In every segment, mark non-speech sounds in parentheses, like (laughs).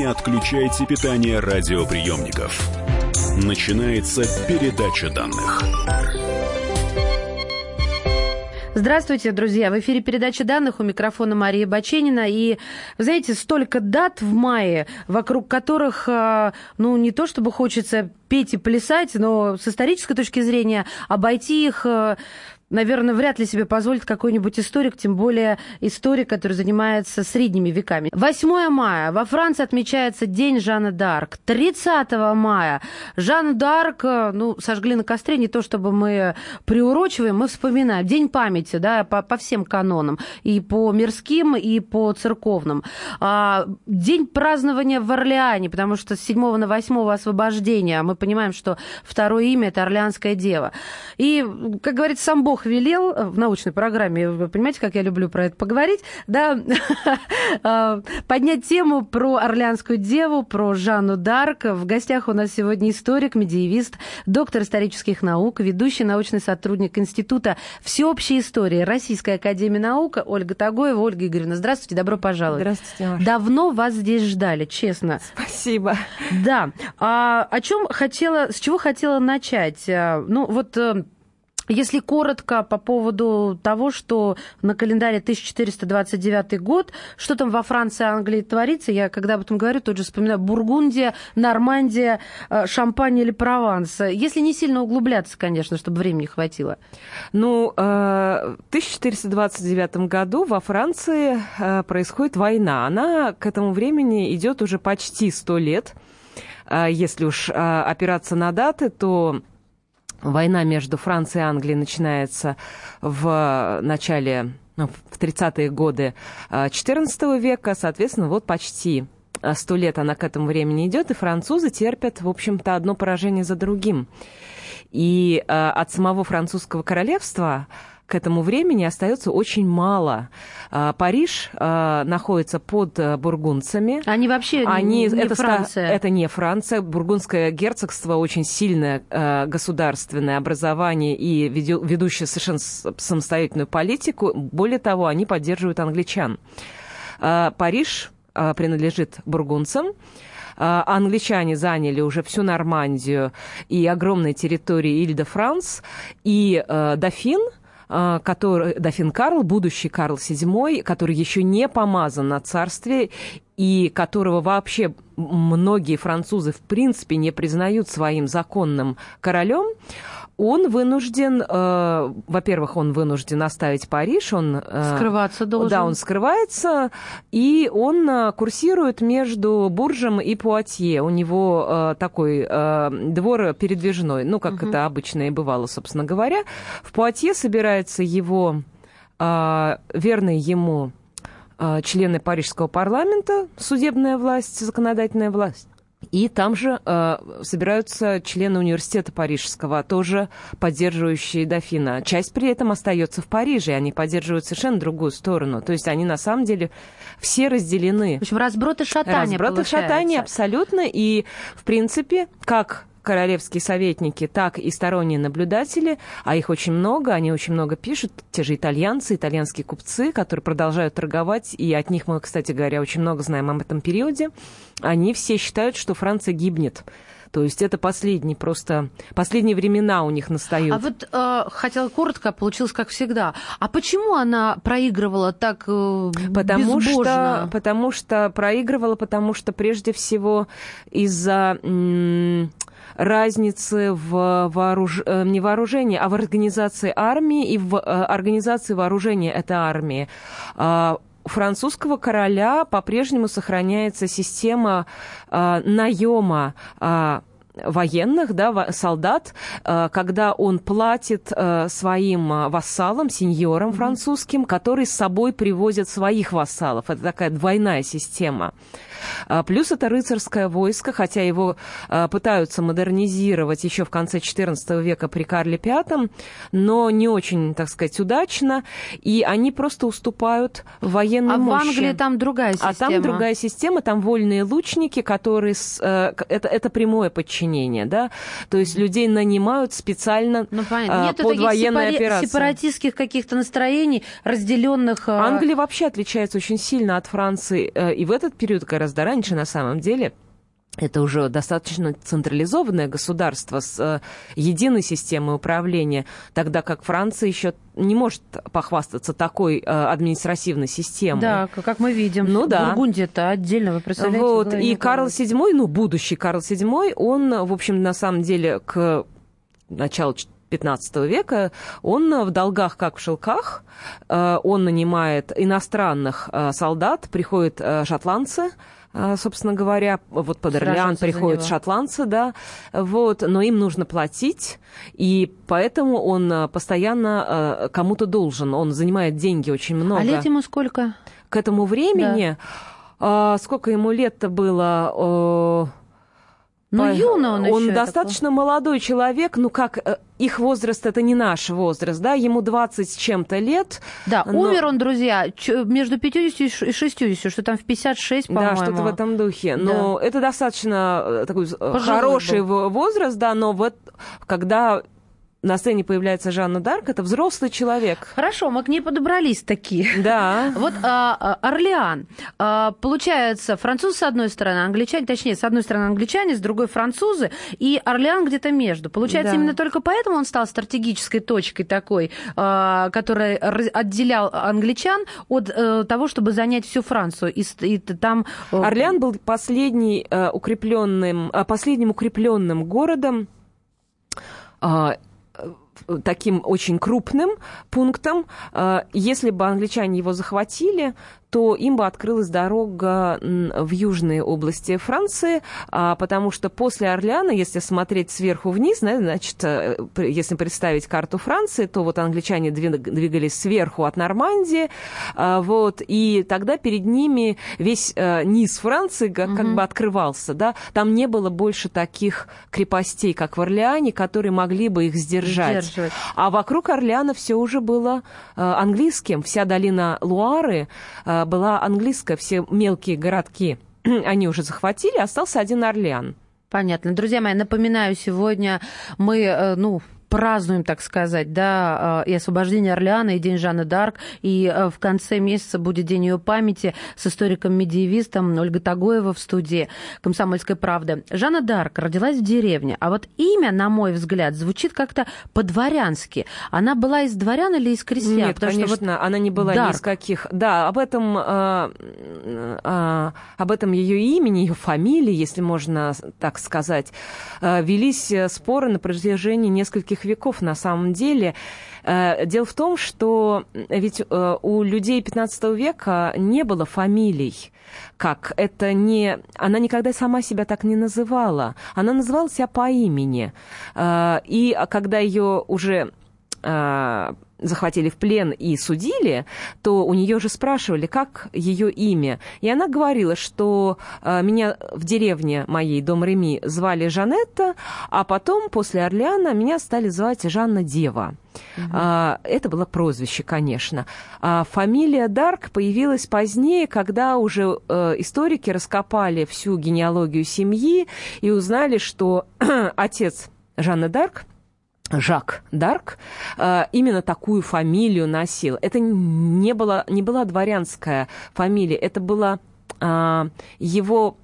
Не отключайте питание радиоприемников. Начинается передача данных. Здравствуйте, друзья. В эфире передача данных у микрофона Мария Баченина. И, вы знаете, столько дат в мае, вокруг которых, э, ну, не то чтобы хочется петь и плясать, но с исторической точки зрения обойти их э, наверное, вряд ли себе позволит какой-нибудь историк, тем более историк, который занимается средними веками. 8 мая во Франции отмечается День Жанны д'Арк. 30 мая Жанну д'Арк, ну, сожгли на костре, не то чтобы мы приурочиваем, мы вспоминаем. День памяти, да, по, по всем канонам, и по мирским, и по церковным. А, день празднования в Орлеане, потому что с 7 на 8 освобождения мы понимаем, что второе имя – это Орлеанская дева. И, как говорится, сам Бог Бог велел в научной программе, вы понимаете, как я люблю про это поговорить, да, а, (laughs) поднять тему про Орлеанскую деву, про Жанну Дарк. В гостях у нас сегодня историк, медиевист, доктор исторических наук, ведущий научный сотрудник Института всеобщей истории Российской академии наук Ольга Тагоева. Ольга Игоревна, здравствуйте, добро пожаловать. Здравствуйте, Маша. Давно вас здесь ждали, честно. Спасибо. Да. А о чем хотела, с чего хотела начать? А, ну, вот э, если коротко по поводу того, что на календаре 1429 год, что там во Франции, Англии творится, я когда об этом говорю, тут же вспоминаю Бургундия, Нормандия, э, Шампань или Прованс. Если не сильно углубляться, конечно, чтобы времени хватило. Ну, э, в 1429 году во Франции э, происходит война. Она к этому времени идет уже почти сто лет. Если уж опираться на даты, то Война между Францией и Англией начинается в начале, ну, в 30-е годы XIV а, века, соответственно, вот почти сто лет она к этому времени идет, и французы терпят, в общем-то, одно поражение за другим. И э, от самого французского королевства к этому времени остается очень мало. А, Париж а, находится под э, бургундцами. Они вообще Они, не это, Франция. Это не Франция. Бургундское герцогство очень сильное э, государственное образование и ведущее совершенно самостоятельную политику. Более того, они поддерживают англичан. А, Париж принадлежит бургундцам англичане заняли уже всю Нормандию и огромные территории Иль-де-Франс, и э, дофин – который, дофин Карл, будущий Карл VII, который еще не помазан на царстве и которого вообще многие французы в принципе не признают своим законным королем, он вынужден, э, во-первых, он вынужден оставить Париж, он... Э, Скрываться должен. Да, он скрывается, и он э, курсирует между Буржем и Пуатье. У него э, такой э, двор передвижной, ну, как угу. это обычно и бывало, собственно говоря. В Пуатье собирается его э, верный ему э, члены Парижского парламента, судебная власть, законодательная власть, и там же э, собираются члены университета парижского, тоже поддерживающие дофина. Часть при этом остается в Париже, и они поддерживают совершенно другую сторону. То есть они на самом деле все разделены. В общем, разброд и шатание Разброд и шатание абсолютно. И, в принципе, как королевские советники, так и сторонние наблюдатели, а их очень много, они очень много пишут, те же итальянцы, итальянские купцы, которые продолжают торговать, и от них мы, кстати говоря, очень много знаем об этом периоде, они все считают, что Франция гибнет. То есть это последние просто последние времена у них настают. А вот э, хотела коротко, получилось как всегда. А почему она проигрывала так э, потому безбожно? Что, потому что проигрывала, потому что прежде всего из-за м- разницы в вооруж... Э, не вооружении, а в организации армии и в э, организации вооружения этой армии а, французского короля по-прежнему сохраняется система э, наема э, военных, да, солдат, когда он платит своим вассалам, сеньорам французским, которые с собой привозят своих вассалов. Это такая двойная система. А, плюс это рыцарское войско, хотя его а, пытаются модернизировать еще в конце XIV века при Карле V, но не очень, так сказать, удачно, и они просто уступают военной а мощи. А в Англии там другая система? А там другая система, там вольные лучники, которые... С, э, это, это прямое подчинение да, то есть людей нанимают специально ну, а, под военные сепари- операции. сепаратистских каких-то настроений, разделенных... А, Англия вообще отличается очень сильно от Франции, э, и в этот период гораздо раньше на самом деле это уже достаточно централизованное государство с э, единой системой управления, тогда как Франция еще не может похвастаться такой э, административной системой. Да, как мы видим. Ну да. Бургундия это отдельно, вы представляете? Вот, и Карл VII, ну, будущий Карл VII, он, в общем, на самом деле, к началу 15 века, он в долгах, как в шелках, э, он нанимает иностранных э, солдат, приходят шотландцы, а, собственно говоря, вот под Орлеан приходят шотландцы, да, вот, но им нужно платить, и поэтому он а, постоянно а, кому-то должен, он занимает деньги очень много. А лет ему сколько? К этому времени, да. сколько ему лет-то было? Ну, юно он Он достаточно такой. молодой человек, ну как, э, их возраст это не наш возраст, да, ему 20 с чем-то лет. Да, но... умер он, друзья, между 50 и 60, что там в 56, по-моему. Да, что-то в этом духе. Но да. это достаточно э, такой Пожилой хороший был. возраст, да, но вот когда на сцене появляется Жанна Дарк, это взрослый человек. Хорошо, мы к ней подобрались такие. Да. Вот а, а, Орлеан. А, получается, француз с одной стороны, англичане, точнее, с одной стороны англичане, с другой французы, и Орлеан где-то между. Получается, да. именно только поэтому он стал стратегической точкой такой, а, которая отделял англичан от а, того, чтобы занять всю Францию. И, и там... Э, Орлеан был последний, а, укрепленным, а, последним укрепленным городом таким очень крупным пунктом. Э, если бы англичане его захватили, то им бы открылась дорога в южные области Франции, а, потому что после Орлеана, если смотреть сверху вниз, значит, э, если представить карту Франции, то вот англичане двигались сверху от Нормандии, а, вот, и тогда перед ними весь э, низ Франции как, как бы открывался, да, там не было больше таких крепостей, как в Орлеане, которые могли бы их сдержать. А вокруг Орлеана все уже было э, английским, вся долина Луары была английская, все мелкие городки (clears throat) они уже захватили, остался один Орлеан. Понятно. Друзья мои, напоминаю, сегодня мы, э, ну, празднуем, так сказать, да, э, и освобождение Орлеана, и День Жанны Дарк, и э, в конце месяца будет День ее памяти с историком-медиевистом Ольгой Тагоева в студии «Комсомольской правды». Жанна Дарк родилась в деревне, а вот имя, на мой взгляд, звучит как-то по-дворянски. Она была из дворян или из крестьян? Нет, Потому конечно, что вот она не была Дарк. ни из каких. Да, об этом, э, э, об этом ее имени, ее фамилии, если можно так сказать, э, велись споры на протяжении нескольких нескольких веков на самом деле. Э, дело в том, что ведь э, у людей 15 века не было фамилий как это не... Она никогда сама себя так не называла. Она называла себя по имени. Э, и когда ее уже захватили в плен и судили, то у нее же спрашивали, как ее имя. И она говорила, что э, меня в деревне моей, дом Реми, звали Жанетта, а потом, после Орлеана, меня стали звать Жанна Дева. Угу. А, это было прозвище, конечно. А фамилия Дарк появилась позднее, когда уже э, историки раскопали всю генеалогию семьи и узнали, что (clears throat) отец Жанны Дарк Жак Дарк э, именно такую фамилию носил. Это не была, не была дворянская фамилия, это была э, его,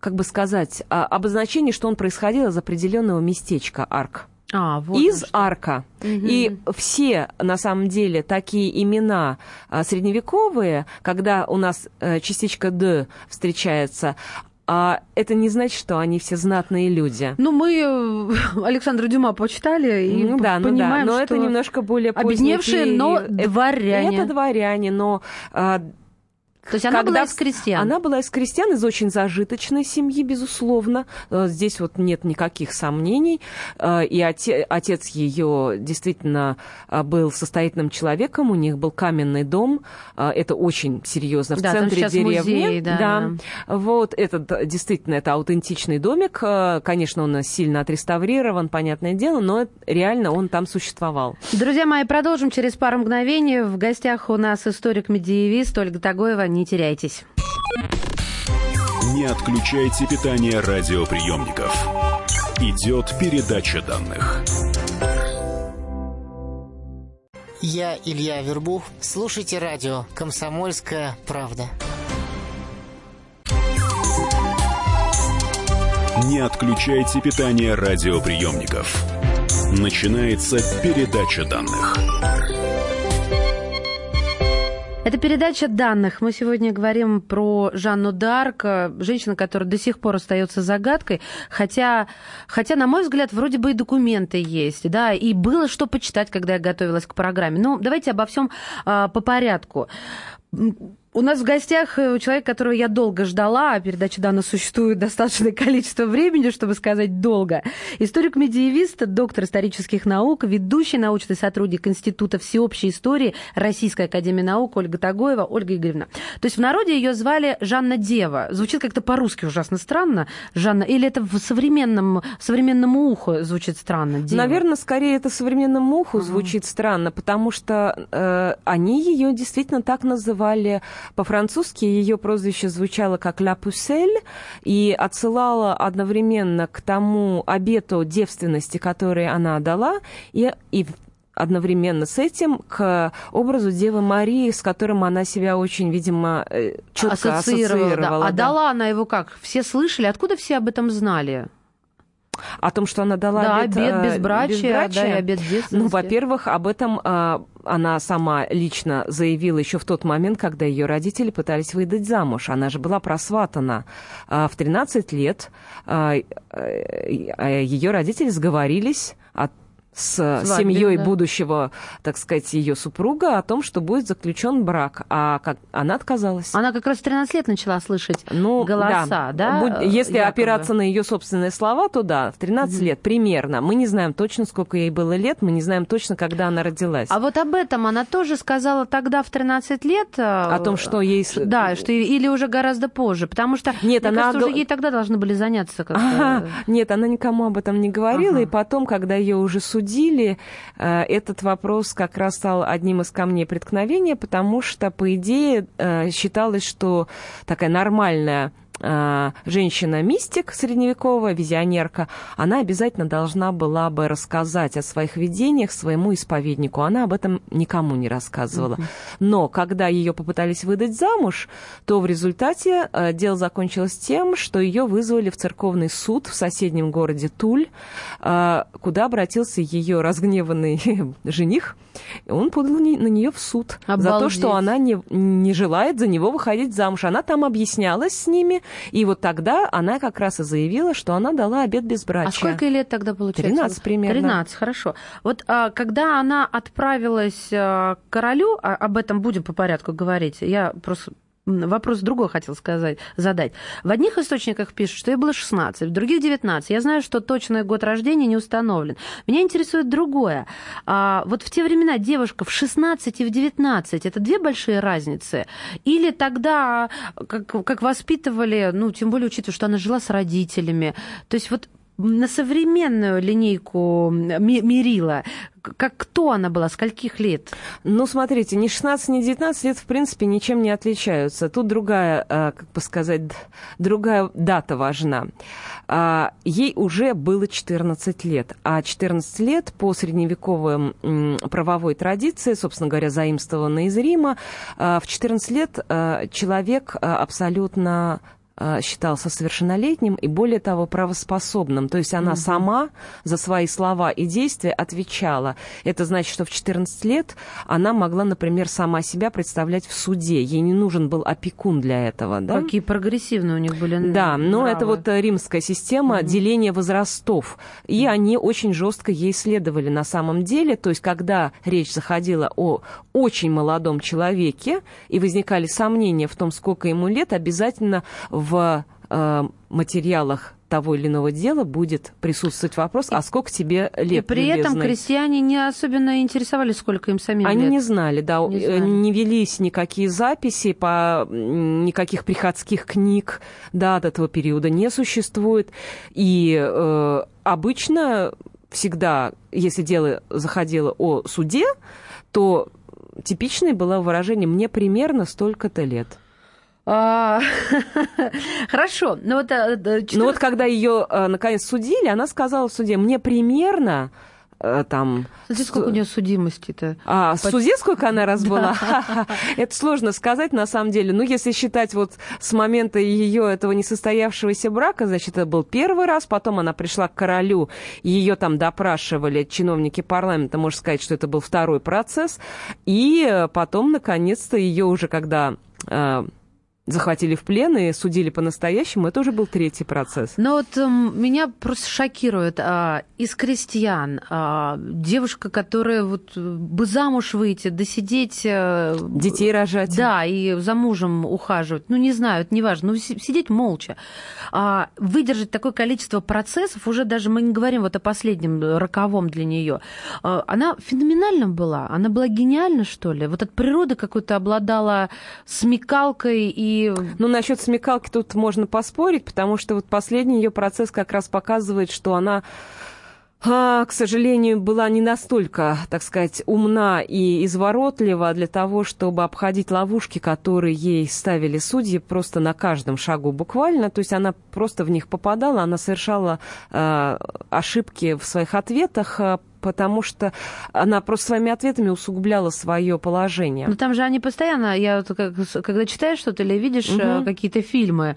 как бы сказать, а, обозначение, что он происходил из определенного местечка Арк. А, вот из Арка. Угу. И все, на самом деле, такие имена а, средневековые, когда у нас частичка «д» встречается, а это не значит, что они все знатные люди. Ну, мы э, (laughs) Александра Дюма почитали и ну, да, понимаем, ну, да. но это немножко более обедневшие, но дворяне. Это дворяне, но а, то есть она Когда... была из крестьян? Она была из крестьян, из очень зажиточной семьи, безусловно. Э, здесь вот нет никаких сомнений. Э, и отец ее действительно э, был состоятельным человеком, у них был каменный дом. Это очень серьезно в да, центре деревни. Музей, да, да. Вот этот действительно это аутентичный домик. Конечно, он сильно отреставрирован, понятное дело, но реально он там существовал. Друзья мои, продолжим через пару мгновений. В гостях у нас историк-медиевист Ольга Тагоева не теряйтесь. Не отключайте питание радиоприемников. Идет передача данных. Я Илья Вербух. Слушайте радио «Комсомольская правда». Не отключайте питание радиоприемников. Начинается передача данных. Это передача данных. Мы сегодня говорим про Жанну Дарк, женщину, которая до сих пор остается загадкой, хотя, хотя, на мой взгляд, вроде бы и документы есть, да, и было что почитать, когда я готовилась к программе. Ну, давайте обо всем а, по порядку. У нас в гостях э, человек, которого я долго ждала, а передача данных существует достаточное (laughs) количество времени, чтобы сказать долго. Историк-медиевист, доктор исторических наук, ведущий научный сотрудник Института всеобщей истории Российской академии наук Ольга Тагоева. Ольга Игоревна. То есть в народе ее звали Жанна Дева. Звучит как-то по-русски ужасно странно. Жанна, или это в современном, современному уху звучит странно? Дева? Наверное, скорее это современному уху звучит странно, потому что э, они ее действительно так называли по-французски ее прозвище звучало как «Ла Пусель» и отсылало одновременно к тому обету девственности, который она дала, и, и одновременно с этим к образу Девы Марии, с которым она себя очень, видимо, э, четко ассоциировала. ассоциировала да. А дала она его как? Все слышали? Откуда все об этом знали? О том, что она дала да, обед, обед безбрачия, безбрачия. Да, и обед Ну, во-первых, об этом а, она сама лично заявила еще в тот момент, когда ее родители пытались выдать замуж. Она же была просватана а, в 13 лет. А, ее родители сговорились с Свадьбе, семьей будущего, так сказать, ее супруга о том, что будет заключен брак, а как она отказалась. Она как раз в 13 лет начала слышать ну, голоса, да? да Если якобы. опираться на ее собственные слова, то да, в 13 угу. лет примерно. Мы не знаем точно, сколько ей было лет, мы не знаем точно, когда она родилась. А вот об этом она тоже сказала тогда в 13 лет. Э, о том, что ей... Да, что или уже гораздо позже, потому что, нет, она... кажется, уже ей тогда должны были заняться как-то. Нет, она никому об этом не говорила, ага. и потом, когда ее уже судили, судили, э, этот вопрос как раз стал одним из камней преткновения, потому что, по идее, э, считалось, что такая нормальная женщина-мистик средневековая, визионерка, она обязательно должна была бы рассказать о своих видениях своему исповеднику. Она об этом никому не рассказывала. Но когда ее попытались выдать замуж, то в результате э, дело закончилось тем, что ее вызвали в церковный суд в соседнем городе Туль, э, куда обратился ее разгневанный (laughs) жених. Он подал на нее в суд Обалдеть. за то, что она не, не желает за него выходить замуж. Она там объяснялась с ними, и вот тогда она как раз и заявила, что она дала обед безбрачия. А сколько лет тогда получается? 13 примерно. 13, хорошо. Вот а, когда она отправилась а, к королю, а, об этом будем по порядку говорить, я просто Вопрос другой хотел сказать, задать. В одних источниках пишут, что ей было 16, в других 19. Я знаю, что точный год рождения не установлен. Меня интересует другое. А, вот в те времена девушка в 16 и в 19 это две большие разницы? Или тогда, как, как воспитывали, ну, тем более учитывая, что она жила с родителями. То есть вот на современную линейку мерила, как кто она была, скольких лет? Ну, смотрите, ни 16, ни 19 лет, в принципе, ничем не отличаются. Тут другая, э, как бы сказать, другая дата важна. А, ей уже было 14 лет, а 14 лет по средневековой правовой традиции, собственно говоря, заимствованной из Рима, э, в 14 лет человек абсолютно считался совершеннолетним и, более того, правоспособным. То есть она угу. сама за свои слова и действия отвечала. Это значит, что в 14 лет она могла, например, сама себя представлять в суде. Ей не нужен был опекун для этого. Да? Какие прогрессивные у них были Да, но нравы. это вот э, римская система угу. деления возрастов. И они очень жестко ей следовали на самом деле. То есть, когда речь заходила о очень молодом человеке, и возникали сомнения в том, сколько ему лет, обязательно в э, материалах того или иного дела будет присутствовать вопрос, а сколько тебе лет, И при любезный? этом крестьяне не особенно интересовались, сколько им самим Они лет. не знали, да, не, знали. не велись никакие записи по никаких приходских книг, да, от этого периода не существует. И э, обычно всегда, если дело заходило о суде, то типичное было выражение «мне примерно столько-то лет». А, (laughs) хорошо. Ну вот, э, ну вот когда ее наконец судили, она сказала в суде, мне примерно Э, там... Смотри, сколько у нее судимости-то. А, По... суде сколько она раз (laughs) была? (laughs) Это сложно сказать, на самом деле. Ну, если считать вот с момента ее этого несостоявшегося брака, значит, это был первый раз, потом она пришла к королю, ее там допрашивали чиновники парламента, можно сказать, что это был второй процесс, и потом, наконец-то, ее уже когда э, захватили в плен и судили по-настоящему, это уже был третий процесс. Но вот э, меня просто шокирует а, из крестьян а, девушка, которая вот э, бы замуж выйти, досидеть... А, Детей рожать. Да, и за мужем ухаживать. Ну, не знаю, это не важно. Ну, сидеть молча. А, выдержать такое количество процессов, уже даже мы не говорим вот о последнем роковом для нее. А, она феноменальна была. Она была гениальна, что ли? Вот от природы какой-то обладала смекалкой и ну, насчет смекалки тут можно поспорить, потому что вот последний ее процесс как раз показывает, что она а, к сожалению, была не настолько, так сказать, умна и изворотлива для того, чтобы обходить ловушки, которые ей ставили судьи просто на каждом шагу буквально. То есть она просто в них попадала, она совершала э, ошибки в своих ответах, а, потому что она просто своими ответами усугубляла свое положение. Но там же они постоянно, я вот, когда читаешь что-то или видишь угу. какие-то фильмы,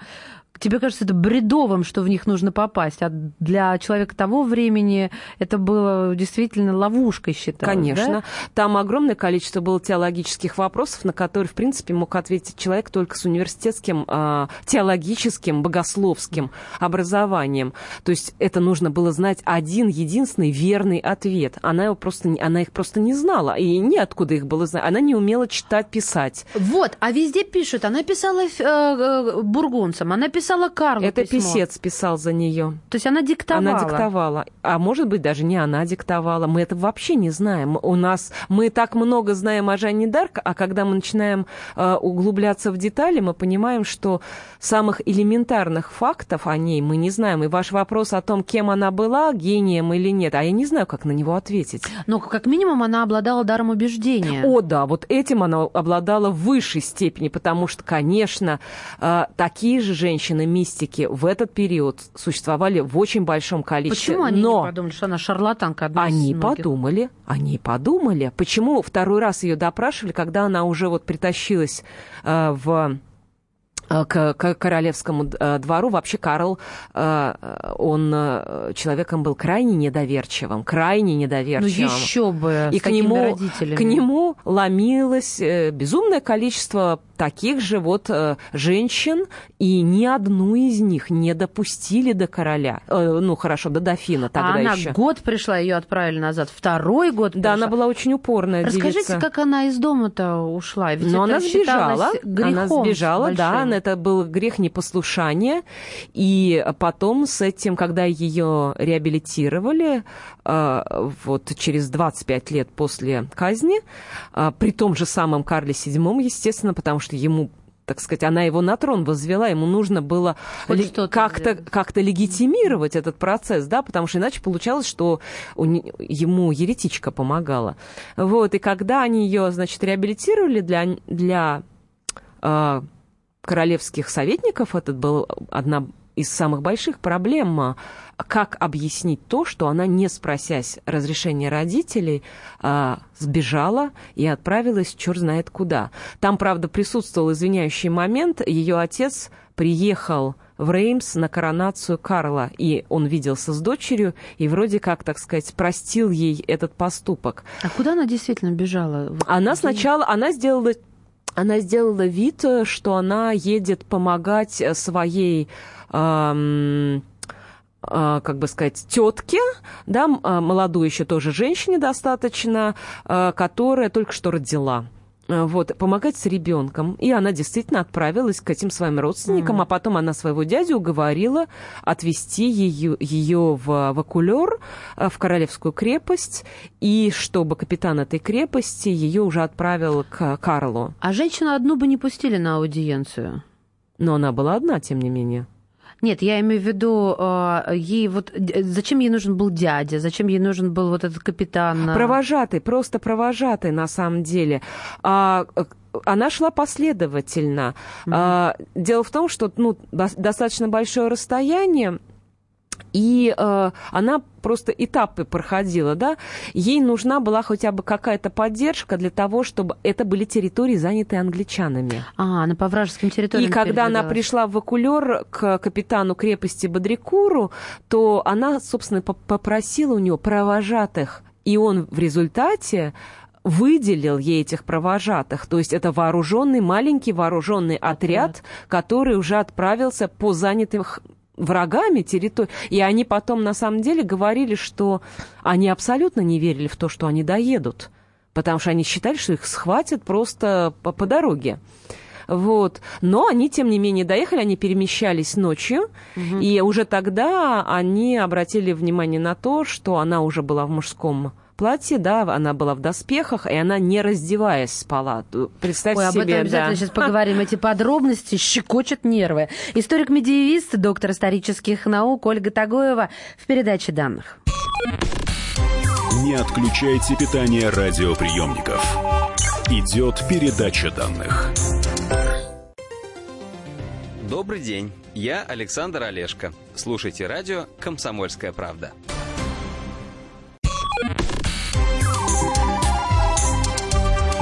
тебе кажется это бредовым, что в них нужно попасть, а для человека того времени это было действительно ловушкой, считалось, Конечно. Да? Там огромное количество было теологических вопросов, на которые, в принципе, мог ответить человек только с университетским э, теологическим, богословским образованием. То есть это нужно было знать один, единственный верный ответ. Она, его просто, она их просто не знала, и неоткуда их было знать. Она не умела читать, писать. Вот, а везде пишут. Она писала э, э, бургунцам, она писала писала Карлу Это письмо. писец писал за нее. То есть она диктовала? Она диктовала. А может быть, даже не она диктовала. Мы это вообще не знаем. У нас... Мы так много знаем о Жанне Дарк, а когда мы начинаем э, углубляться в детали, мы понимаем, что самых элементарных фактов о ней мы не знаем. И ваш вопрос о том, кем она была, гением или нет, а я не знаю, как на него ответить. Но как минимум она обладала даром убеждения. О, да, вот этим она обладала в высшей степени, потому что, конечно, э, такие же женщины женщины-мистики в этот период существовали в очень большом количестве. Почему они но не подумали, что она шарлатанка? Одна они подумали, они подумали. Почему второй раз ее допрашивали, когда она уже вот притащилась э, в Э, к, к королевскому э, двору. Вообще Карл, э, он человеком был крайне недоверчивым, крайне недоверчивым. Ну еще бы, и к нему, родителями. к нему ломилось безумное количество таких же вот женщин, и ни одну из них не допустили до короля. Ну, хорошо, до дофина тогда а она еще. год пришла, ее отправили назад. Второй год Да, она была очень упорная Расскажите, девица. как она из дома-то ушла? Ведь Но она сбежала. Она сбежала, большим. да, она это был грех непослушания, и потом с этим, когда ее реабилитировали, э, вот через 25 лет после казни, э, при том же самом Карле VII, естественно, потому что ему так сказать, она его на трон возвела, ему нужно было как-то как легитимировать этот процесс, да, потому что иначе получалось, что ему еретичка помогала. Вот, и когда они ее, значит, реабилитировали для, для э, королевских советников, это была одна из самых больших проблем, как объяснить то, что она, не спросясь разрешения родителей, а, сбежала и отправилась черт знает куда. Там, правда, присутствовал извиняющий момент. Ее отец приехал в Реймс на коронацию Карла, и он виделся с дочерью, и вроде как, так сказать, простил ей этот поступок. А куда она действительно бежала? Она сначала, она сделала она сделала вид, что она едет помогать своей эм, как бы сказать, тетке, да, молодой еще тоже женщине достаточно, которая только что родила. Э, вот, помогать с ребенком. И она действительно отправилась к этим своим родственникам, mm-hmm. а потом она своего дядю уговорила отвезти ее, ее в Вакулер, э, в Королевскую крепость, и чтобы капитан этой крепости ее уже отправил к Карлу. А женщину одну бы не пустили на аудиенцию? Но она была одна, тем не менее. Нет, я имею в виду, э, ей вот зачем ей нужен был дядя, зачем ей нужен был вот этот капитан? Провожатый, просто провожатый на самом деле. А, она шла последовательно. Mm-hmm. Дело в том, что ну, достаточно большое расстояние, и э, она просто этапы проходила, да, ей нужна была хотя бы какая-то поддержка для того, чтобы это были территории, занятые англичанами. А, на по вражеским территориям. И когда она пришла в Вакулер к капитану крепости Бодрикуру, то она, собственно, попросила у него провожатых, и он в результате выделил ей этих провожатых. То есть это вооруженный, маленький вооруженный отряд, который уже отправился по занятых врагами территории. И они потом на самом деле говорили, что они абсолютно не верили в то, что они доедут, потому что они считали, что их схватят просто по, по дороге. Вот. Но они, тем не менее, доехали, они перемещались ночью, угу. и уже тогда они обратили внимание на то, что она уже была в мужском платье, да, она была в доспехах, и она не раздеваясь спала. Представь Ой, себе, об этом обязательно да. сейчас поговорим. Эти подробности щекочут нервы. Историк-медиевист, доктор исторических наук Ольга Тагоева в передаче данных. Не отключайте питание радиоприемников. Идет передача данных. Добрый день, я Александр Олешко. Слушайте радио «Комсомольская правда».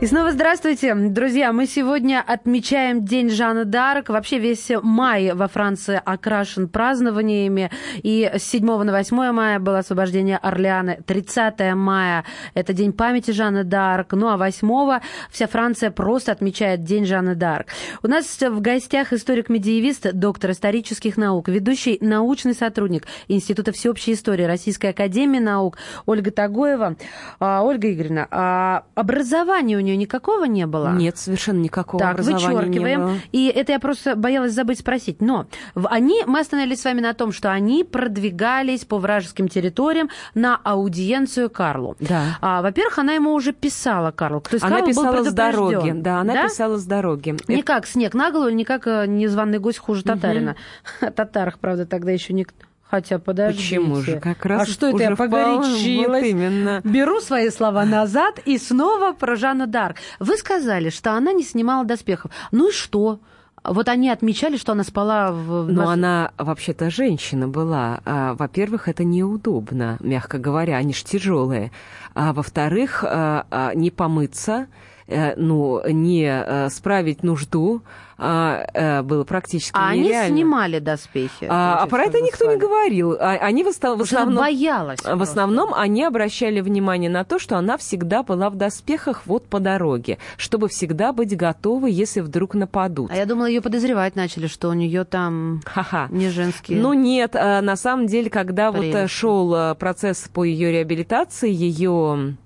И снова здравствуйте, друзья. Мы сегодня отмечаем День Жанны Д'Арк. Вообще весь май во Франции окрашен празднованиями. И с 7 на 8 мая было освобождение Орлеана. 30 мая – это День памяти Жанны Д'Арк. Ну а 8 вся Франция просто отмечает День Жанны Д'Арк. У нас в гостях историк-медиевист, доктор исторических наук, ведущий научный сотрудник Института всеобщей истории Российской академии наук Ольга Тагоева. А, Ольга Игоревна, а образование у нее никакого не было? Нет, совершенно никакого так, образования вычеркиваем. не было. И это я просто боялась забыть спросить. Но они, мы остановились с вами на том, что они продвигались по вражеским территориям на аудиенцию Карлу. Да. А, во-первых, она ему уже писала, Карл. То есть она Карл писала с дороги. Да, она да? писала с дороги. Не как снег на голову, не как э, незваный гость хуже татарина. Угу. (laughs) Татарах, правда, тогда еще никто... Хотя, подождите. Почему же? Как раз а что это я погорячилась? Вот именно. Беру свои слова назад и снова про Жанну Дарк. Вы сказали, что она не снимала доспехов. Ну и что? Вот они отмечали, что она спала в... Но она вообще-то женщина была. А, во-первых, это неудобно, мягко говоря, они же тяжелые. А во-вторых, а, а, не помыться, ну, не э, справить нужду, а, а, было практически а нереально. они снимали доспехи? А, а про это никто не говорил. А, они в, в основном... боялась. В основном они обращали внимание на то, что она всегда была в доспехах вот по дороге, чтобы всегда быть готовой, если вдруг нападут. А я думала, ее подозревать начали, что у нее там Ха-ха. не женские. Ну нет, на самом деле, когда Прелести. вот шел процесс по ее реабилитации, ее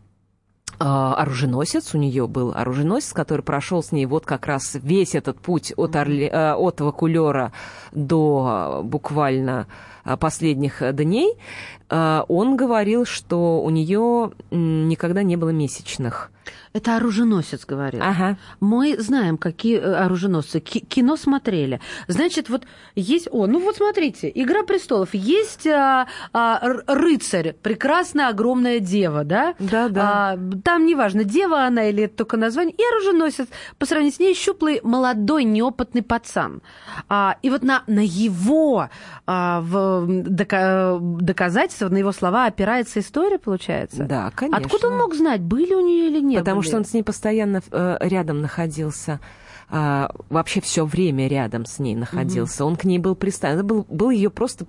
оруженосец, у нее был оруженосец, который прошел с ней вот как раз весь этот путь от, Орли, э, от Вакулера до буквально последних дней, он говорил, что у нее никогда не было месячных. Это оруженосец, говорит. Ага. Мы знаем, какие э, оруженосцы. Кино смотрели. Значит, вот есть... О, ну вот смотрите, «Игра престолов». Есть а, а, рыцарь, прекрасная огромная дева, да? Да, да. А, там неважно, дева она или это только название. И оруженосец. По сравнению с ней щуплый, молодой, неопытный пацан. А, и вот на, на его а, в, дока, доказательства, на его слова опирается история, получается? Да, конечно. Откуда он мог знать, были у нее или нет? Потому были? что он с ней постоянно э, рядом находился. А, вообще все время рядом с ней находился. Угу. Он к ней был приставлен. Это был, был ее просто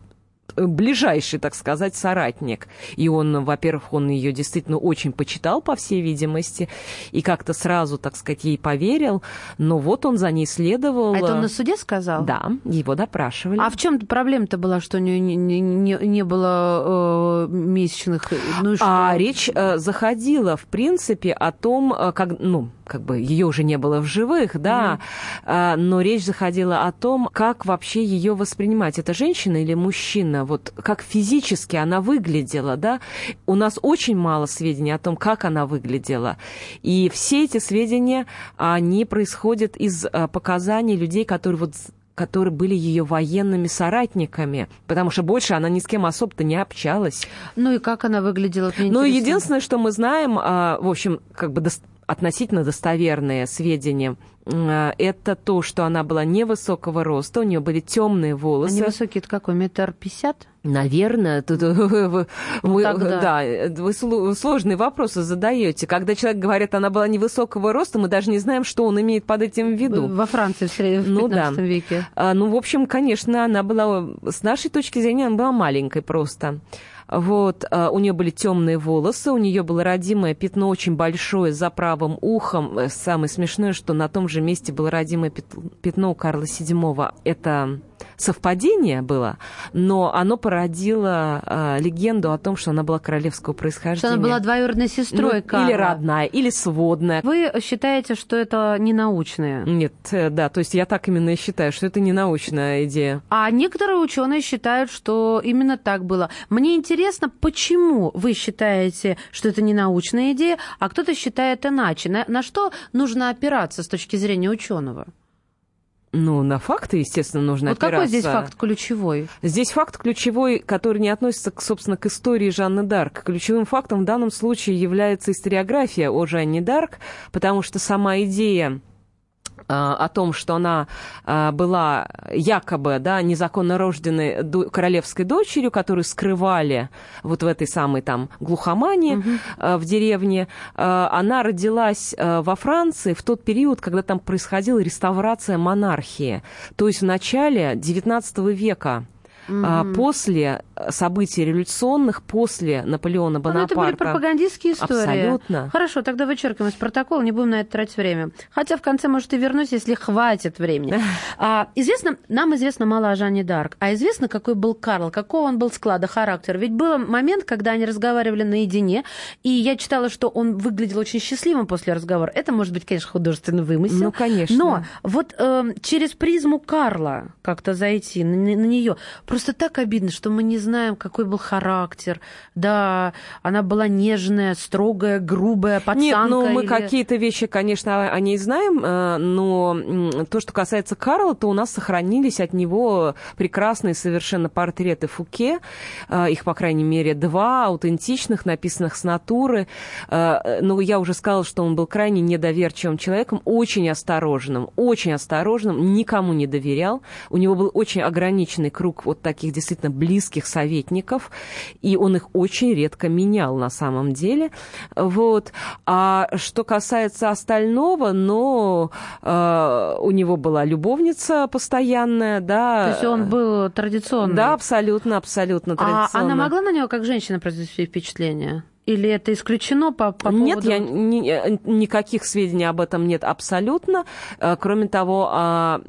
ближайший, так сказать, соратник. И он, во-первых, он ее действительно очень почитал, по всей видимости, и как-то сразу, так сказать, ей поверил. Но вот он за ней следовал. А это он на суде сказал? Да, его допрашивали. А в чем проблема-то была, что у нее не, не, не, было э, месячных? Ну что? А речь э, заходила, в принципе, о том, э, как, ну, как бы ее уже не было в живых, да, mm-hmm. но речь заходила о том, как вообще ее воспринимать. Это женщина или мужчина? Вот как физически она выглядела, да? У нас очень мало сведений о том, как она выглядела. И все эти сведения, они происходят из а, показаний людей, которые вот которые были ее военными соратниками, потому что больше она ни с кем особо-то не общалась. Ну и как она выглядела? Ну, единственное, что мы знаем, а, в общем, как бы относительно достоверные сведения э, это то, что она была невысокого роста, у нее были темные волосы. А невысокий это какой, метр пятьдесят? Наверное, тут (laughs) вы, вы, да, вы сложные вопросы задаете. Когда человек говорит, она была невысокого роста, мы даже не знаем, что он имеет под этим в виду. Во Франции в, сред... ну, 15 да. веке. А, ну, в общем, конечно, она была, с нашей точки зрения, она была маленькой просто. Вот, а, у нее были темные волосы, у нее было родимое пятно очень большое за правым ухом. Э, самое смешное, что на том же месте было родимое пятно у Карла VII. Это совпадение было, но оно породило э, легенду о том, что она была королевского происхождения. Что она была двоюродной сестрой ну, Карла. Или родная, или сводная. Вы считаете, что это не научная? Нет, э, да, то есть я так именно и считаю, что это не научная идея. А некоторые ученые считают, что именно так было. Мне интересно, почему вы считаете, что это не научная идея, а кто-то считает иначе. На, на что нужно опираться с точки зрения ученого? Ну, на факты, естественно, нужно вот опираться. какой здесь факт ключевой? Здесь факт ключевой, который не относится, собственно, к истории Жанны Дарк. Ключевым фактом в данном случае является историография о Жанне Дарк, потому что сама идея о том, что она а, была якобы да, незаконно рожденной королевской дочерью, которую скрывали вот в этой самой там глухомане угу. в деревне. Она родилась во Франции в тот период, когда там происходила реставрация монархии. То есть в начале XIX века mm-hmm. после событий революционных, после Наполеона Бонапарта. Ну, это были пропагандистские истории. Абсолютно. Хорошо, тогда вычеркиваем из протокола, не будем на это тратить время. Хотя в конце, может, и вернусь, если хватит времени. (laughs) а, известно, нам известно мало о Жанне Дарк, а известно, какой был Карл, какого он был склада характера. Ведь был момент, когда они разговаривали наедине, и я читала, что он выглядел очень счастливым после разговора. Это может быть, конечно, художественный вымысел. Ну, конечно. Но вот э, через призму Карла как-то зайти на, на нее Просто так обидно, что мы не знаем, какой был характер. Да, она была нежная, строгая, грубая, пацанка. Нет, ну мы или... какие-то вещи, конечно, о ней знаем, э, но то, что касается Карла, то у нас сохранились от него прекрасные совершенно портреты Фуке. Э, их, по крайней мере, два аутентичных, написанных с натуры. Э, но я уже сказала, что он был крайне недоверчивым человеком, очень осторожным, очень осторожным, никому не доверял. У него был очень ограниченный круг вот таких действительно близких советников, и он их очень редко менял на самом деле. Вот. А что касается остального, но э, у него была любовница постоянная, да. То есть он был традиционный? Да, абсолютно, абсолютно традиционный. А она могла на него как женщина произвести впечатление? Или это исключено по, по Нет, поводу... я, ни, э, никаких сведений об этом нет абсолютно. Э, кроме того, а,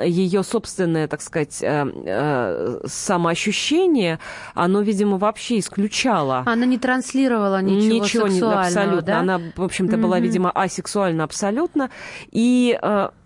ее собственное, так сказать, э, самоощущение, оно, видимо, вообще исключало. Она не транслировала ничего, ничего сексуального, абсолютно. Да? Она, в общем-то, mm-hmm. была, видимо, асексуальна абсолютно. И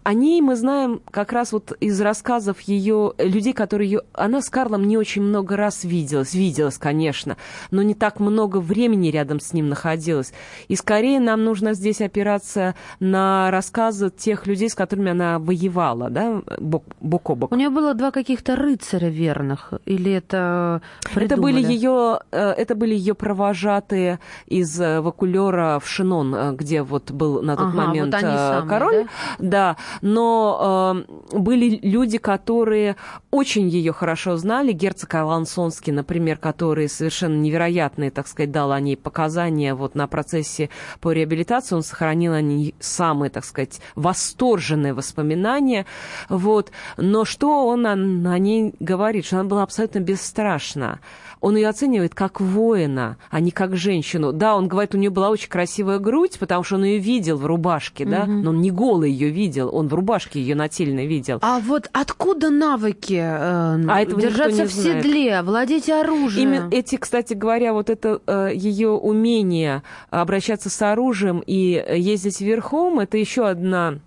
о ней мы знаем как раз вот из рассказов ее людей, которые ее... Она с Карлом не очень много раз виделась, виделась, конечно, но не так много времени рядом с ним находилась. И скорее нам нужно здесь опираться на рассказы тех людей, с которыми она воевала, да, бок, бок о бок. У нее было два каких-то рыцаря верных, или это придумали? Это были ее, э, это были ее провожатые из э, Вакулера в Шинон, э, где вот был на тот ага, момент вот самые, король. Да? да но э, были люди, которые очень ее хорошо знали. Герцог Алансонский, например, который совершенно невероятные, так сказать, дал о ней показания вот на процессе по реабилитации. Он сохранил о ней самые, так сказать, восторженные воспоминания. Вот. Но что он о, о ней говорит? Что она была абсолютно бесстрашна он ее оценивает как воина, а не как женщину. Да, он говорит, у нее была очень красивая грудь, потому что он ее видел в рубашке, да, но он не голый ее видел, он в рубашке ее нательно видел. А вот откуда навыки э, А держаться в знает. седле, владеть оружием? Именно эти, кстати говоря, вот это э, ее умение обращаться с оружием и ездить верхом, это еще одна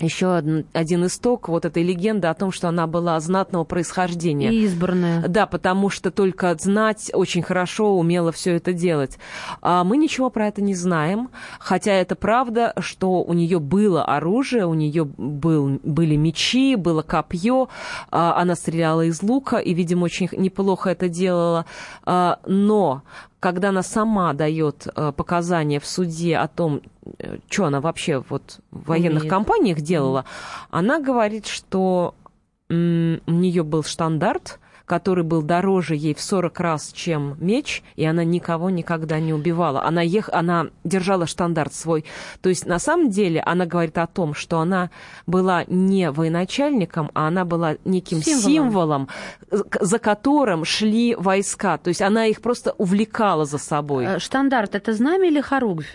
еще один, исток вот этой легенды о том, что она была знатного происхождения. И избранная. Да, потому что только знать очень хорошо умела все это делать. А мы ничего про это не знаем, хотя это правда, что у нее было оружие, у нее был, были мечи, было копье, а, она стреляла из лука и, видимо, очень неплохо это делала. А, Но когда она сама дает э, показания в суде о том, что она вообще вот в военных Умеет. компаниях делала, она говорит, что у нее был штандарт, который был дороже ей в 40 раз, чем меч, и она никого никогда не убивала. Она, ех... она держала штандарт свой. То есть, на самом деле, она говорит о том, что она была не военачальником, а она была неким Символом. символом, за которым шли войска. То есть, она их просто увлекала за собой. Э, Штандарт это знамя или хоругвь?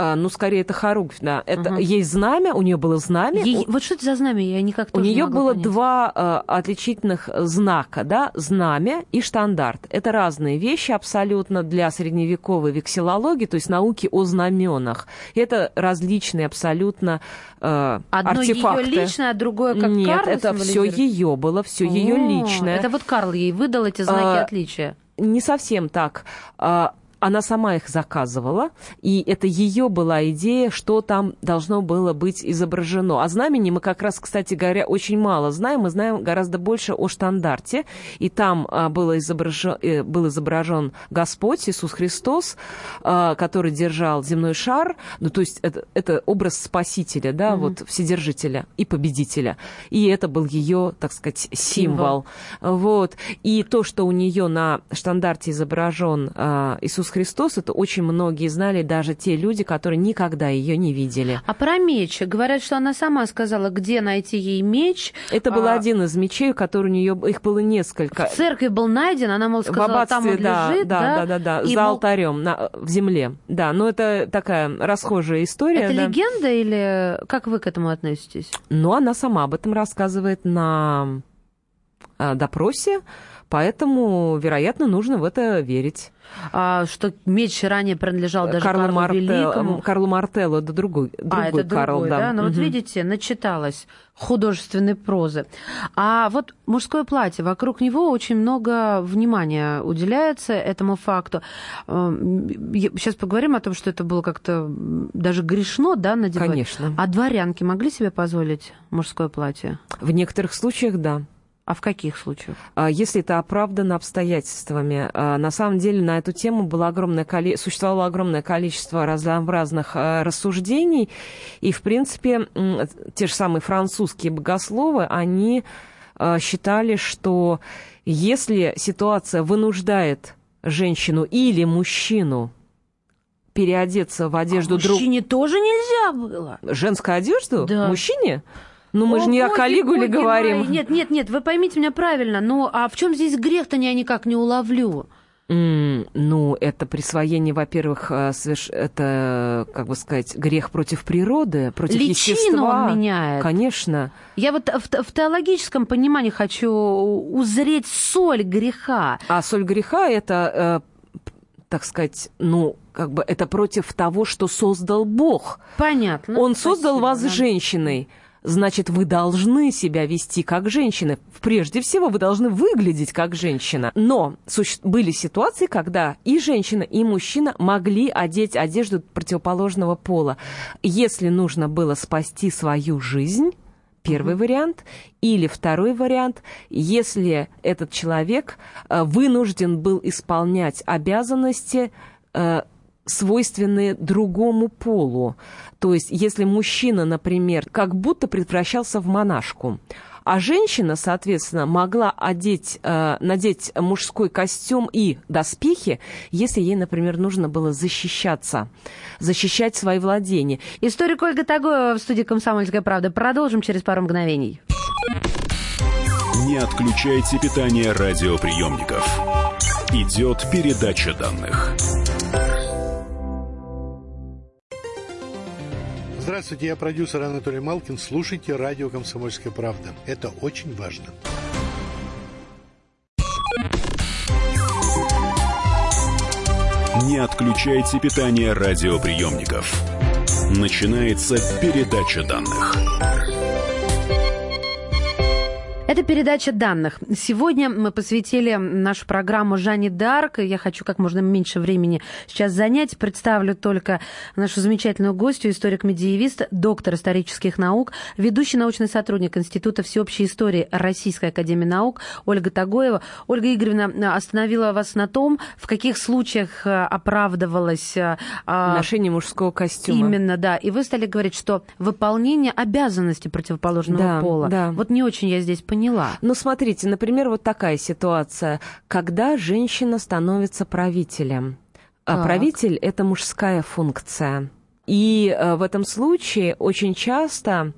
А, ну, скорее, это хоругвь, да. Это Ага. есть знамя, у нее было знамя. Ей- у- Вот что это за знамя? Я никак У не нее было понять. два э, отличительных знака, да, знамя и штандарт. Это разные вещи абсолютно для средневековой вексилологии, то есть науки о знаменах. Это различные абсолютно э, Одно артефакты. ее личное, а другое как Нет, Карл это все ее было, все ее личное. Это вот Карл ей выдал эти знаки А, отличия. Не совсем так. А, Она сама их заказывала, и это ее была идея, что там должно было быть изображено. О знамени мы как раз, кстати говоря, очень мало знаем. Мы знаем гораздо больше о штандарте. И там а, было изображен, э, был изображен Господь, Иисус Христос, а, который держал земной шар. Ну, то есть это, это образ Спасителя, да, вот Вседержителя и Победителя. И это был ее, так сказать, символ. Вот. И то, что у нее на штандарте изображен а, Иисус Христос, это очень многие знали, даже те люди, которые никогда ее не видели. А про меч? Говорят, что она сама сказала, где найти ей меч. Это был А, один из мечей, который у нее их было несколько. В церкви был найден, она, мол, сказала, там он да, лежит, да, да, да, да, И, за мол, алтарем на, в земле. Да, но это такая расхожая история. Это да. легенда или как вы к этому относитесь? Но она сама об этом рассказывает на а, допросе, поэтому, вероятно, нужно в это верить. А, что меч ранее принадлежал даже Карлу, Карлу Марте- Великому. Карлу Мартелло, это другой, другой а, это Карл, другой, да. да? Ну вот Мгм. видите, начиталась художественной прозы. А вот мужское платье, вокруг него очень много внимания уделяется этому факту. Сейчас поговорим о том, что это было как-то даже грешно, да, надевать. Конечно. А дворянки могли себе позволить мужское платье? В некоторых случаях, да. А в каких случаях? А, Если это оправдано обстоятельствами. А, На самом деле на эту тему было огромное коле... существовало огромное количество разнообразных а, рассуждений. И, в принципе, те же самые французские богословы, они считали, что если ситуация вынуждает женщину или мужчину переодеться в одежду а друг... мужчине тоже нельзя было? Женскую одежду? Да. Мужчине? Ну, мы О, же не о Калигуле говорим. мои. Нет, нет, нет, вы поймите меня правильно. Ну, а в чем здесь грех-то я никак не уловлю? М, Ну, это присвоение, во-первых, э, соверш- это, как бы сказать, грех против природы, против Личину естества. он меняет. Конечно. Я вот в, в теологическом понимании хочу узреть соль греха. А соль греха это, э, так сказать, ну, как бы это против того, что создал Бог. Понятно. Он создал Спасибо, вас да. женщиной. Значит, вы должны себя вести как женщина. Прежде всего, вы должны выглядеть как женщина. Но были ситуации, когда и женщина, и мужчина могли одеть одежду противоположного пола. Если нужно было спасти свою жизнь, Первый вариант. Или второй вариант, если этот человек э, вынужден был исполнять обязанности, э, свойственные другому полу. То есть, если мужчина, например, как будто превращался в монашку, а женщина, соответственно, могла одеть, э, надеть мужской костюм и доспехи, если ей, например, нужно было защищаться, защищать свои владения. Историк Ольга Тагоева в студии «Комсомольская правда». Продолжим через пару мгновений. Не отключайте питание радиоприемников. Идет передача данных. Здравствуйте, я продюсер Анатолий Малкин. Слушайте радио «Комсомольская правда». Это очень важно. Не отключайте питание радиоприемников. Начинается передача данных. Это передача данных. Сегодня мы посвятили нашу программу Жанне Дарк. Я хочу как можно меньше времени сейчас занять. Представлю только нашу замечательную гостью, историк-медиевист, доктор исторических наук, ведущий научный сотрудник Института всеобщей истории Российской академии наук Ольга Тагоева. Ольга Игоревна остановила вас на том, в каких случаях э, оправдывалось... Э, а, Ношение мужского костюма. Именно, да. И вы стали говорить, что выполнение обязанностей противоположного да, пола. Да. Вот не очень я здесь поняла поняла. Ну, смотрите, например, вот такая ситуация, когда женщина становится правителем. А так. правитель – это мужская функция. И э, в этом случае очень часто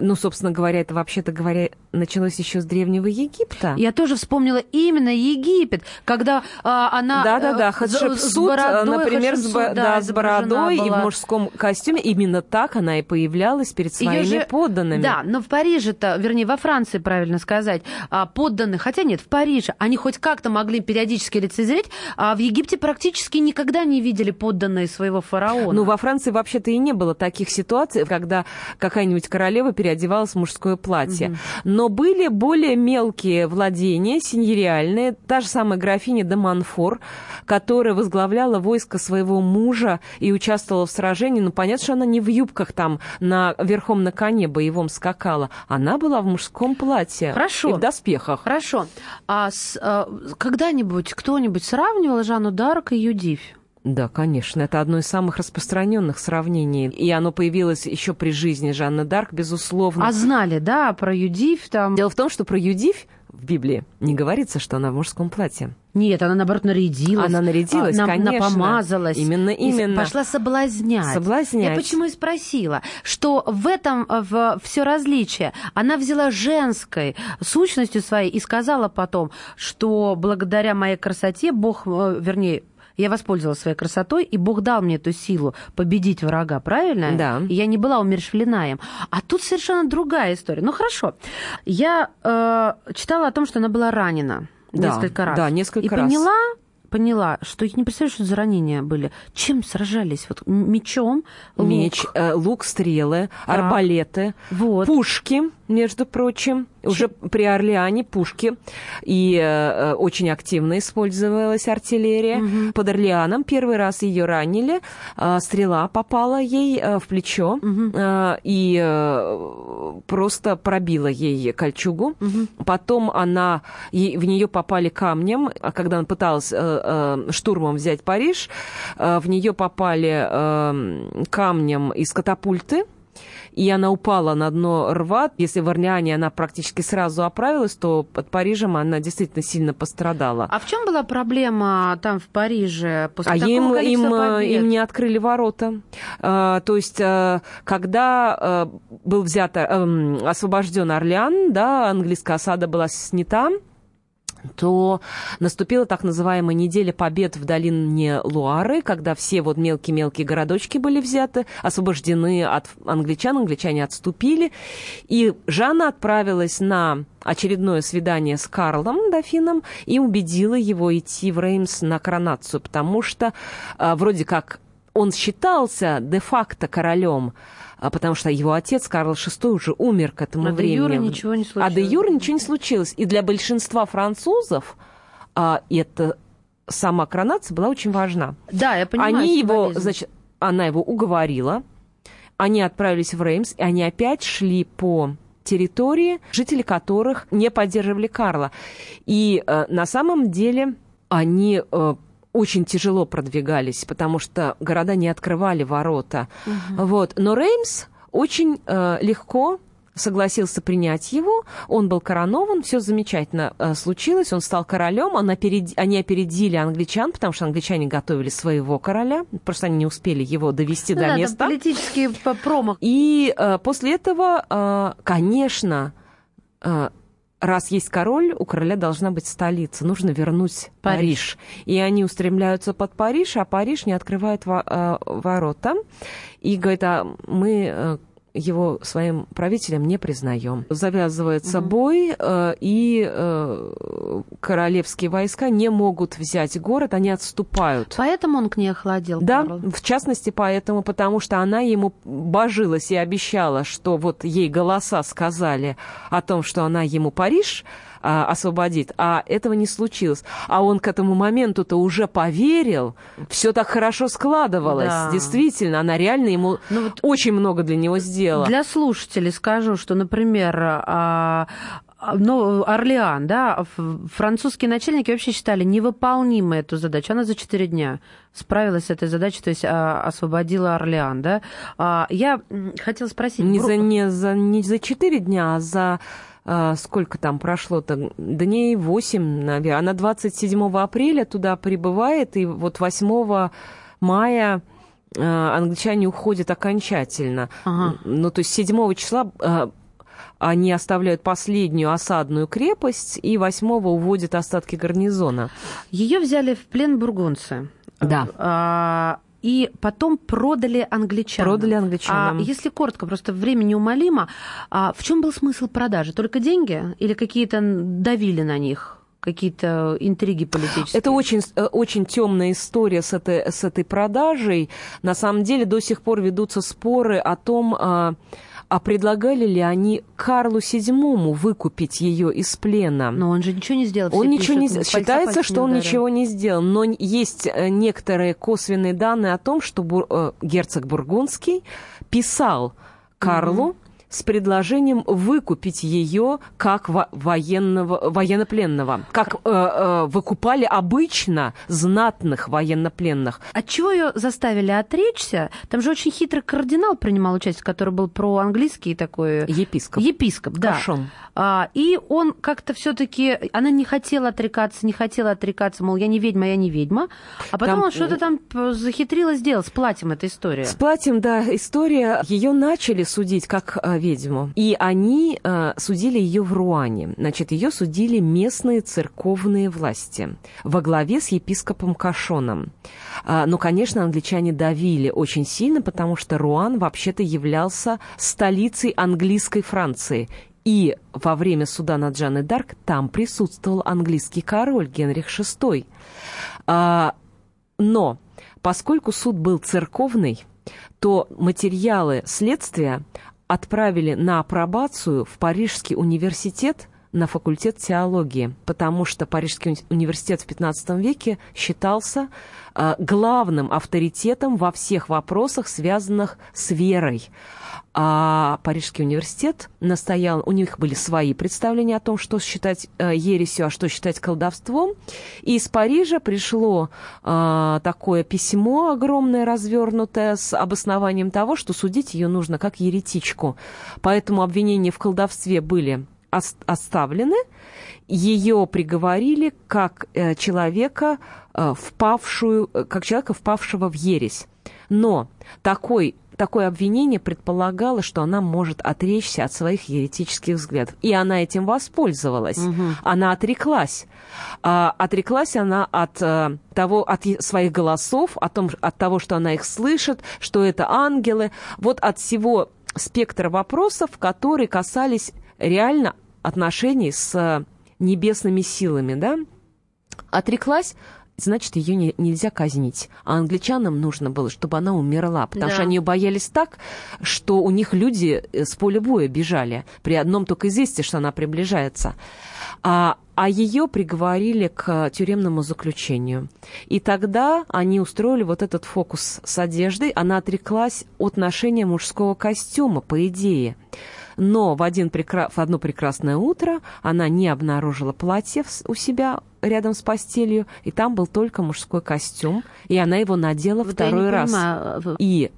ну, собственно говоря, это вообще-то говоря началось еще с Древнего Египта. Я тоже вспомнила именно Египет, когда а, она... Да-да-да, Хатшепсут, например, с, да, да, с бородой была. и в мужском костюме. Именно так она и появлялась перед своими же, подданными. Да, но в Париже-то, вернее, во Франции, правильно сказать, а, подданные, хотя нет, в Париже, они хоть как-то могли периодически лицезреть, а в Египте практически никогда не видели подданные своего фараона. Ну, во Франции вообще-то и не было таких ситуаций, когда какая-нибудь королева переодевалась в мужское платье. Угу. Но были более мелкие владения, синьериальные. Та же самая графиня де Монфор, которая возглавляла войско своего мужа и участвовала в сражении. Ну, понятно, что она не в юбках там на, верхом на коне боевом скакала. Она была в мужском платье Хорошо. и в доспехах. Хорошо. А, а когда-нибудь кто-нибудь сравнивал Жанну Дарк и Юдивь? Да, конечно, это одно из самых распространенных сравнений. И оно появилось еще при жизни Жанны Дарк, безусловно. А знали, да, про Юдивь там? Дело в том, что про Юдивь в Библии не говорится, что она в мужском платье. Нет, она наоборот нарядилась. Она нарядилась, а, конечно. Напомазалась. Именно, именно. Пошла соблазнять. Соблазнять. Я почему и спросила, что в этом в, все различие. Она взяла женской сущностью своей и сказала потом, что благодаря моей красоте Бог, э, вернее, я воспользовалась своей красотой, и Бог дал мне эту силу победить врага, правильно? Да. И я не была умершвлена им. А тут совершенно другая история. Ну хорошо. Я э, читала о том, что она была ранена да, несколько раз. Да, несколько и раз. И поняла, поняла, что я не представляю, что за ранения были. Чем сражались? Вот мечом, лук. Меч, э, лук, стрелы, да. арбалеты, вот. пушки между прочим, уже при Орлеане пушки, и э, очень активно использовалась артиллерия. Угу. Под Орлеаном первый раз ее ранили, э, стрела попала ей э, в плечо угу. э, и э, просто пробила ей кольчугу. Угу. Потом она, ей, в нее попали камнем, а когда она пыталась э, э, штурмом взять Париж, э, в нее попали э, камнем из катапульты и она упала на дно рва. Если в Орлеане она практически сразу оправилась, то под Парижем она действительно сильно пострадала. А в чем была проблема там в Париже после а такого им, им, побед? им не открыли ворота. А, то есть, а, когда а, был взят, а, освобожден Орлеан, да, английская осада была снята, то наступила так называемая неделя побед в долине Луары, когда все вот мелкие-мелкие городочки были взяты, освобождены от англичан, англичане отступили, и Жанна отправилась на очередное свидание с Карлом, дофином, и убедила его идти в Реймс на коронацию, потому что а, вроде как он считался де-факто королем, потому что его отец Карл VI уже умер к этому а времени. А де юра ничего не случилось. А де юра ничего не случилось. И для большинства французов а, это сама коронация была очень важна. Да, я понимаю. Они его, значит, она его уговорила, они отправились в Реймс, и они опять шли по территории, жители которых не поддерживали Карла. И э, на самом деле они э, очень тяжело продвигались, потому что города не открывали ворота. Угу. Вот. Но Реймс очень э, легко согласился принять его, он был коронован, все замечательно э, случилось, он стал королем, он оперед... они опередили англичан, потому что англичане готовили своего короля, просто они не успели его довести ну, до да, места. политический промах. И э, после этого, э, конечно, э, раз есть король, у короля должна быть столица, нужно вернуть Париж. Париж. И они устремляются под Париж, а Париж не открывает э, ворота и говорит, а мы э, его своим правителем не признаем. Завязывается угу. бой, э, и э, королевские войска не могут взять город, они отступают. Поэтому он к ней охладел? Да, Карл? в частности поэтому, потому что она ему божилась и обещала, что вот ей голоса сказали о том, что она ему Париж а, освободит. А этого не случилось. А он к этому моменту-то уже поверил. Все так хорошо складывалось. Да. Действительно, она реально ему ну, вот очень много для него сделала. Для слушателей скажу, что, например, а, ну, Орлеан, да, французские начальники вообще считали невыполнимой эту задачу. Она за четыре дня справилась с этой задачей, то есть а, освободила Орлеан, да. А, я хотела спросить... Не за, не за, не за четыре дня, а за а, сколько там прошло-то, дней 8, наверное. Она 27 апреля туда прибывает, и вот 8 мая а, англичане уходят окончательно. Ага. Ну, то есть 7 числа а, они оставляют последнюю осадную крепость, и 8 уводят остатки гарнизона. Ее взяли в плен бургунцы. Да и потом продали англичанам. Продали англичанам. А если коротко, просто время неумолимо, а в чем был смысл продажи? Только деньги или какие-то давили на них? какие-то интриги политические. Это очень, э, очень темная история с этой, с этой продажей. На самом деле до сих пор ведутся споры о том, а, предлагали ли они Карлу VII выкупить ее из плена? Но он же ничего не сделал. Он ничего не сделал. Считается, что он ударил. ничего не сделал. Но есть э, некоторые косвенные данные о том, что бур, э, герцог Бургундский писал Карлу, угу с предложением выкупить ее как военного, военнопленного, как э, э, выкупали обычно знатных военнопленных. От чего ее заставили отречься? Там же очень хитрый кардинал принимал участие, который был про-английский такой. Епископ. Епископ, да. Кашон. А, и он как-то все-таки, она не хотела отрекаться, не хотела отрекаться, мол, я не ведьма, я не ведьма. А потом там... он что-то там захитрила сделать с платьем эта история. С платьем, да, история. Ее начали судить как э, ведьму. И они э, судили ее в Руане. Значит, ее судили местные церковные власти во главе с епископом Кашоном. Э, но, конечно, англичане давили очень сильно, потому что Руан вообще-то являлся столицей английской Франции. И во время суда над Жанной Дарк там присутствовал английский король Генрих VI. А, но поскольку суд был церковный, то материалы следствия отправили на апробацию в Парижский университет на факультет теологии, потому что Парижский университет в XV веке считался э, главным авторитетом во всех вопросах, связанных с верой. А Парижский университет настоял, у них были свои представления о том, что считать э, ересью, а что считать колдовством. И из Парижа пришло э, такое письмо огромное, развернутое, с обоснованием того, что судить ее нужно как еретичку. Поэтому обвинения в колдовстве были оставлены, ее приговорили как э, человека, э, впавшую, э, как человека, впавшего в ересь. Но такой такое обвинение предполагало, что она может отречься от своих еретических взглядов. И она этим воспользовалась. Угу. Она отреклась. А, отреклась она от, а, того, от своих голосов, о том, от того, что она их слышит, что это ангелы. Вот от всего спектра вопросов, которые касались реально отношений с небесными силами, да, отреклась значит, ее не, нельзя казнить. А англичанам нужно было, чтобы она умерла, потому да. что они ее боялись так, что у них люди э, с поля боя бежали при одном только известии, что она приближается. А, а ее приговорили к тюремному заключению. И тогда они устроили вот этот фокус с одеждой. Она отреклась от ношения мужского костюма, по идее. Но в, один прекра... в одно прекрасное утро она не обнаружила платье у себя рядом с постелью, и там был только мужской костюм, и она его надела вот второй раз. Понимаю. И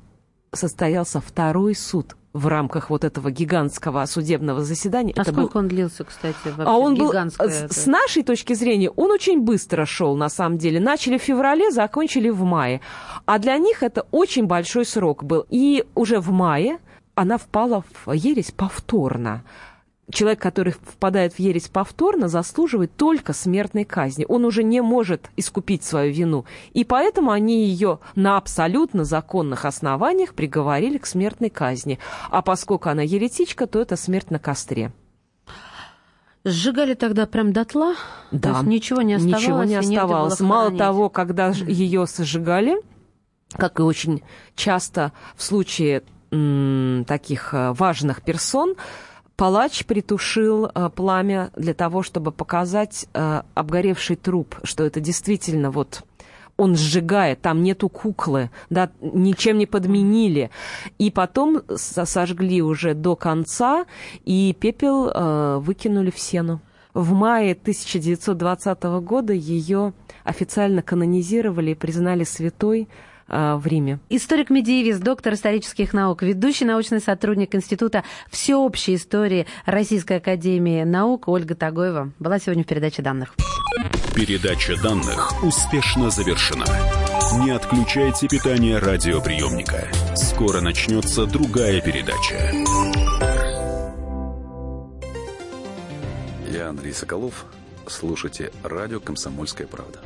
состоялся второй суд в рамках вот этого гигантского судебного заседания. А это сколько был... он длился, кстати, вообще? А он был, с нашей точки зрения, он очень быстро шел, на самом деле. Начали в феврале, закончили в мае. А для них это очень большой срок был. И уже в мае она впала в ересь повторно. человек, который впадает в ересь повторно, заслуживает только смертной казни. Он уже не может искупить свою вину. И поэтому они ее на абсолютно законных основаниях приговорили к смертной казни. А поскольку она еретичка, то это смерть на костре. Сжигали тогда прям дотла? Да. То есть ничего не оставалось? Ничего не оставалось. Мало того, когда ее сожигали, как и очень часто в случае таких э, важных персон, палач притушил э, пламя для того, чтобы показать э, обгоревший труп, что это действительно вот он сжигает, там нету куклы, да, ничем не подменили. И потом со- сожгли уже до конца, и пепел выкинули в сену. В мае 1920 года ее официально канонизировали и признали святой в Риме. Историк-медиевист, доктор исторических наук, ведущий научный сотрудник Института всеобщей истории Российской Академии Наук Ольга Тагоева была сегодня в передаче данных. Передача данных успешно завершена. Не отключайте питание радиоприемника. Скоро начнется другая передача. Я Андрей Соколов. Слушайте радио «Комсомольская правда».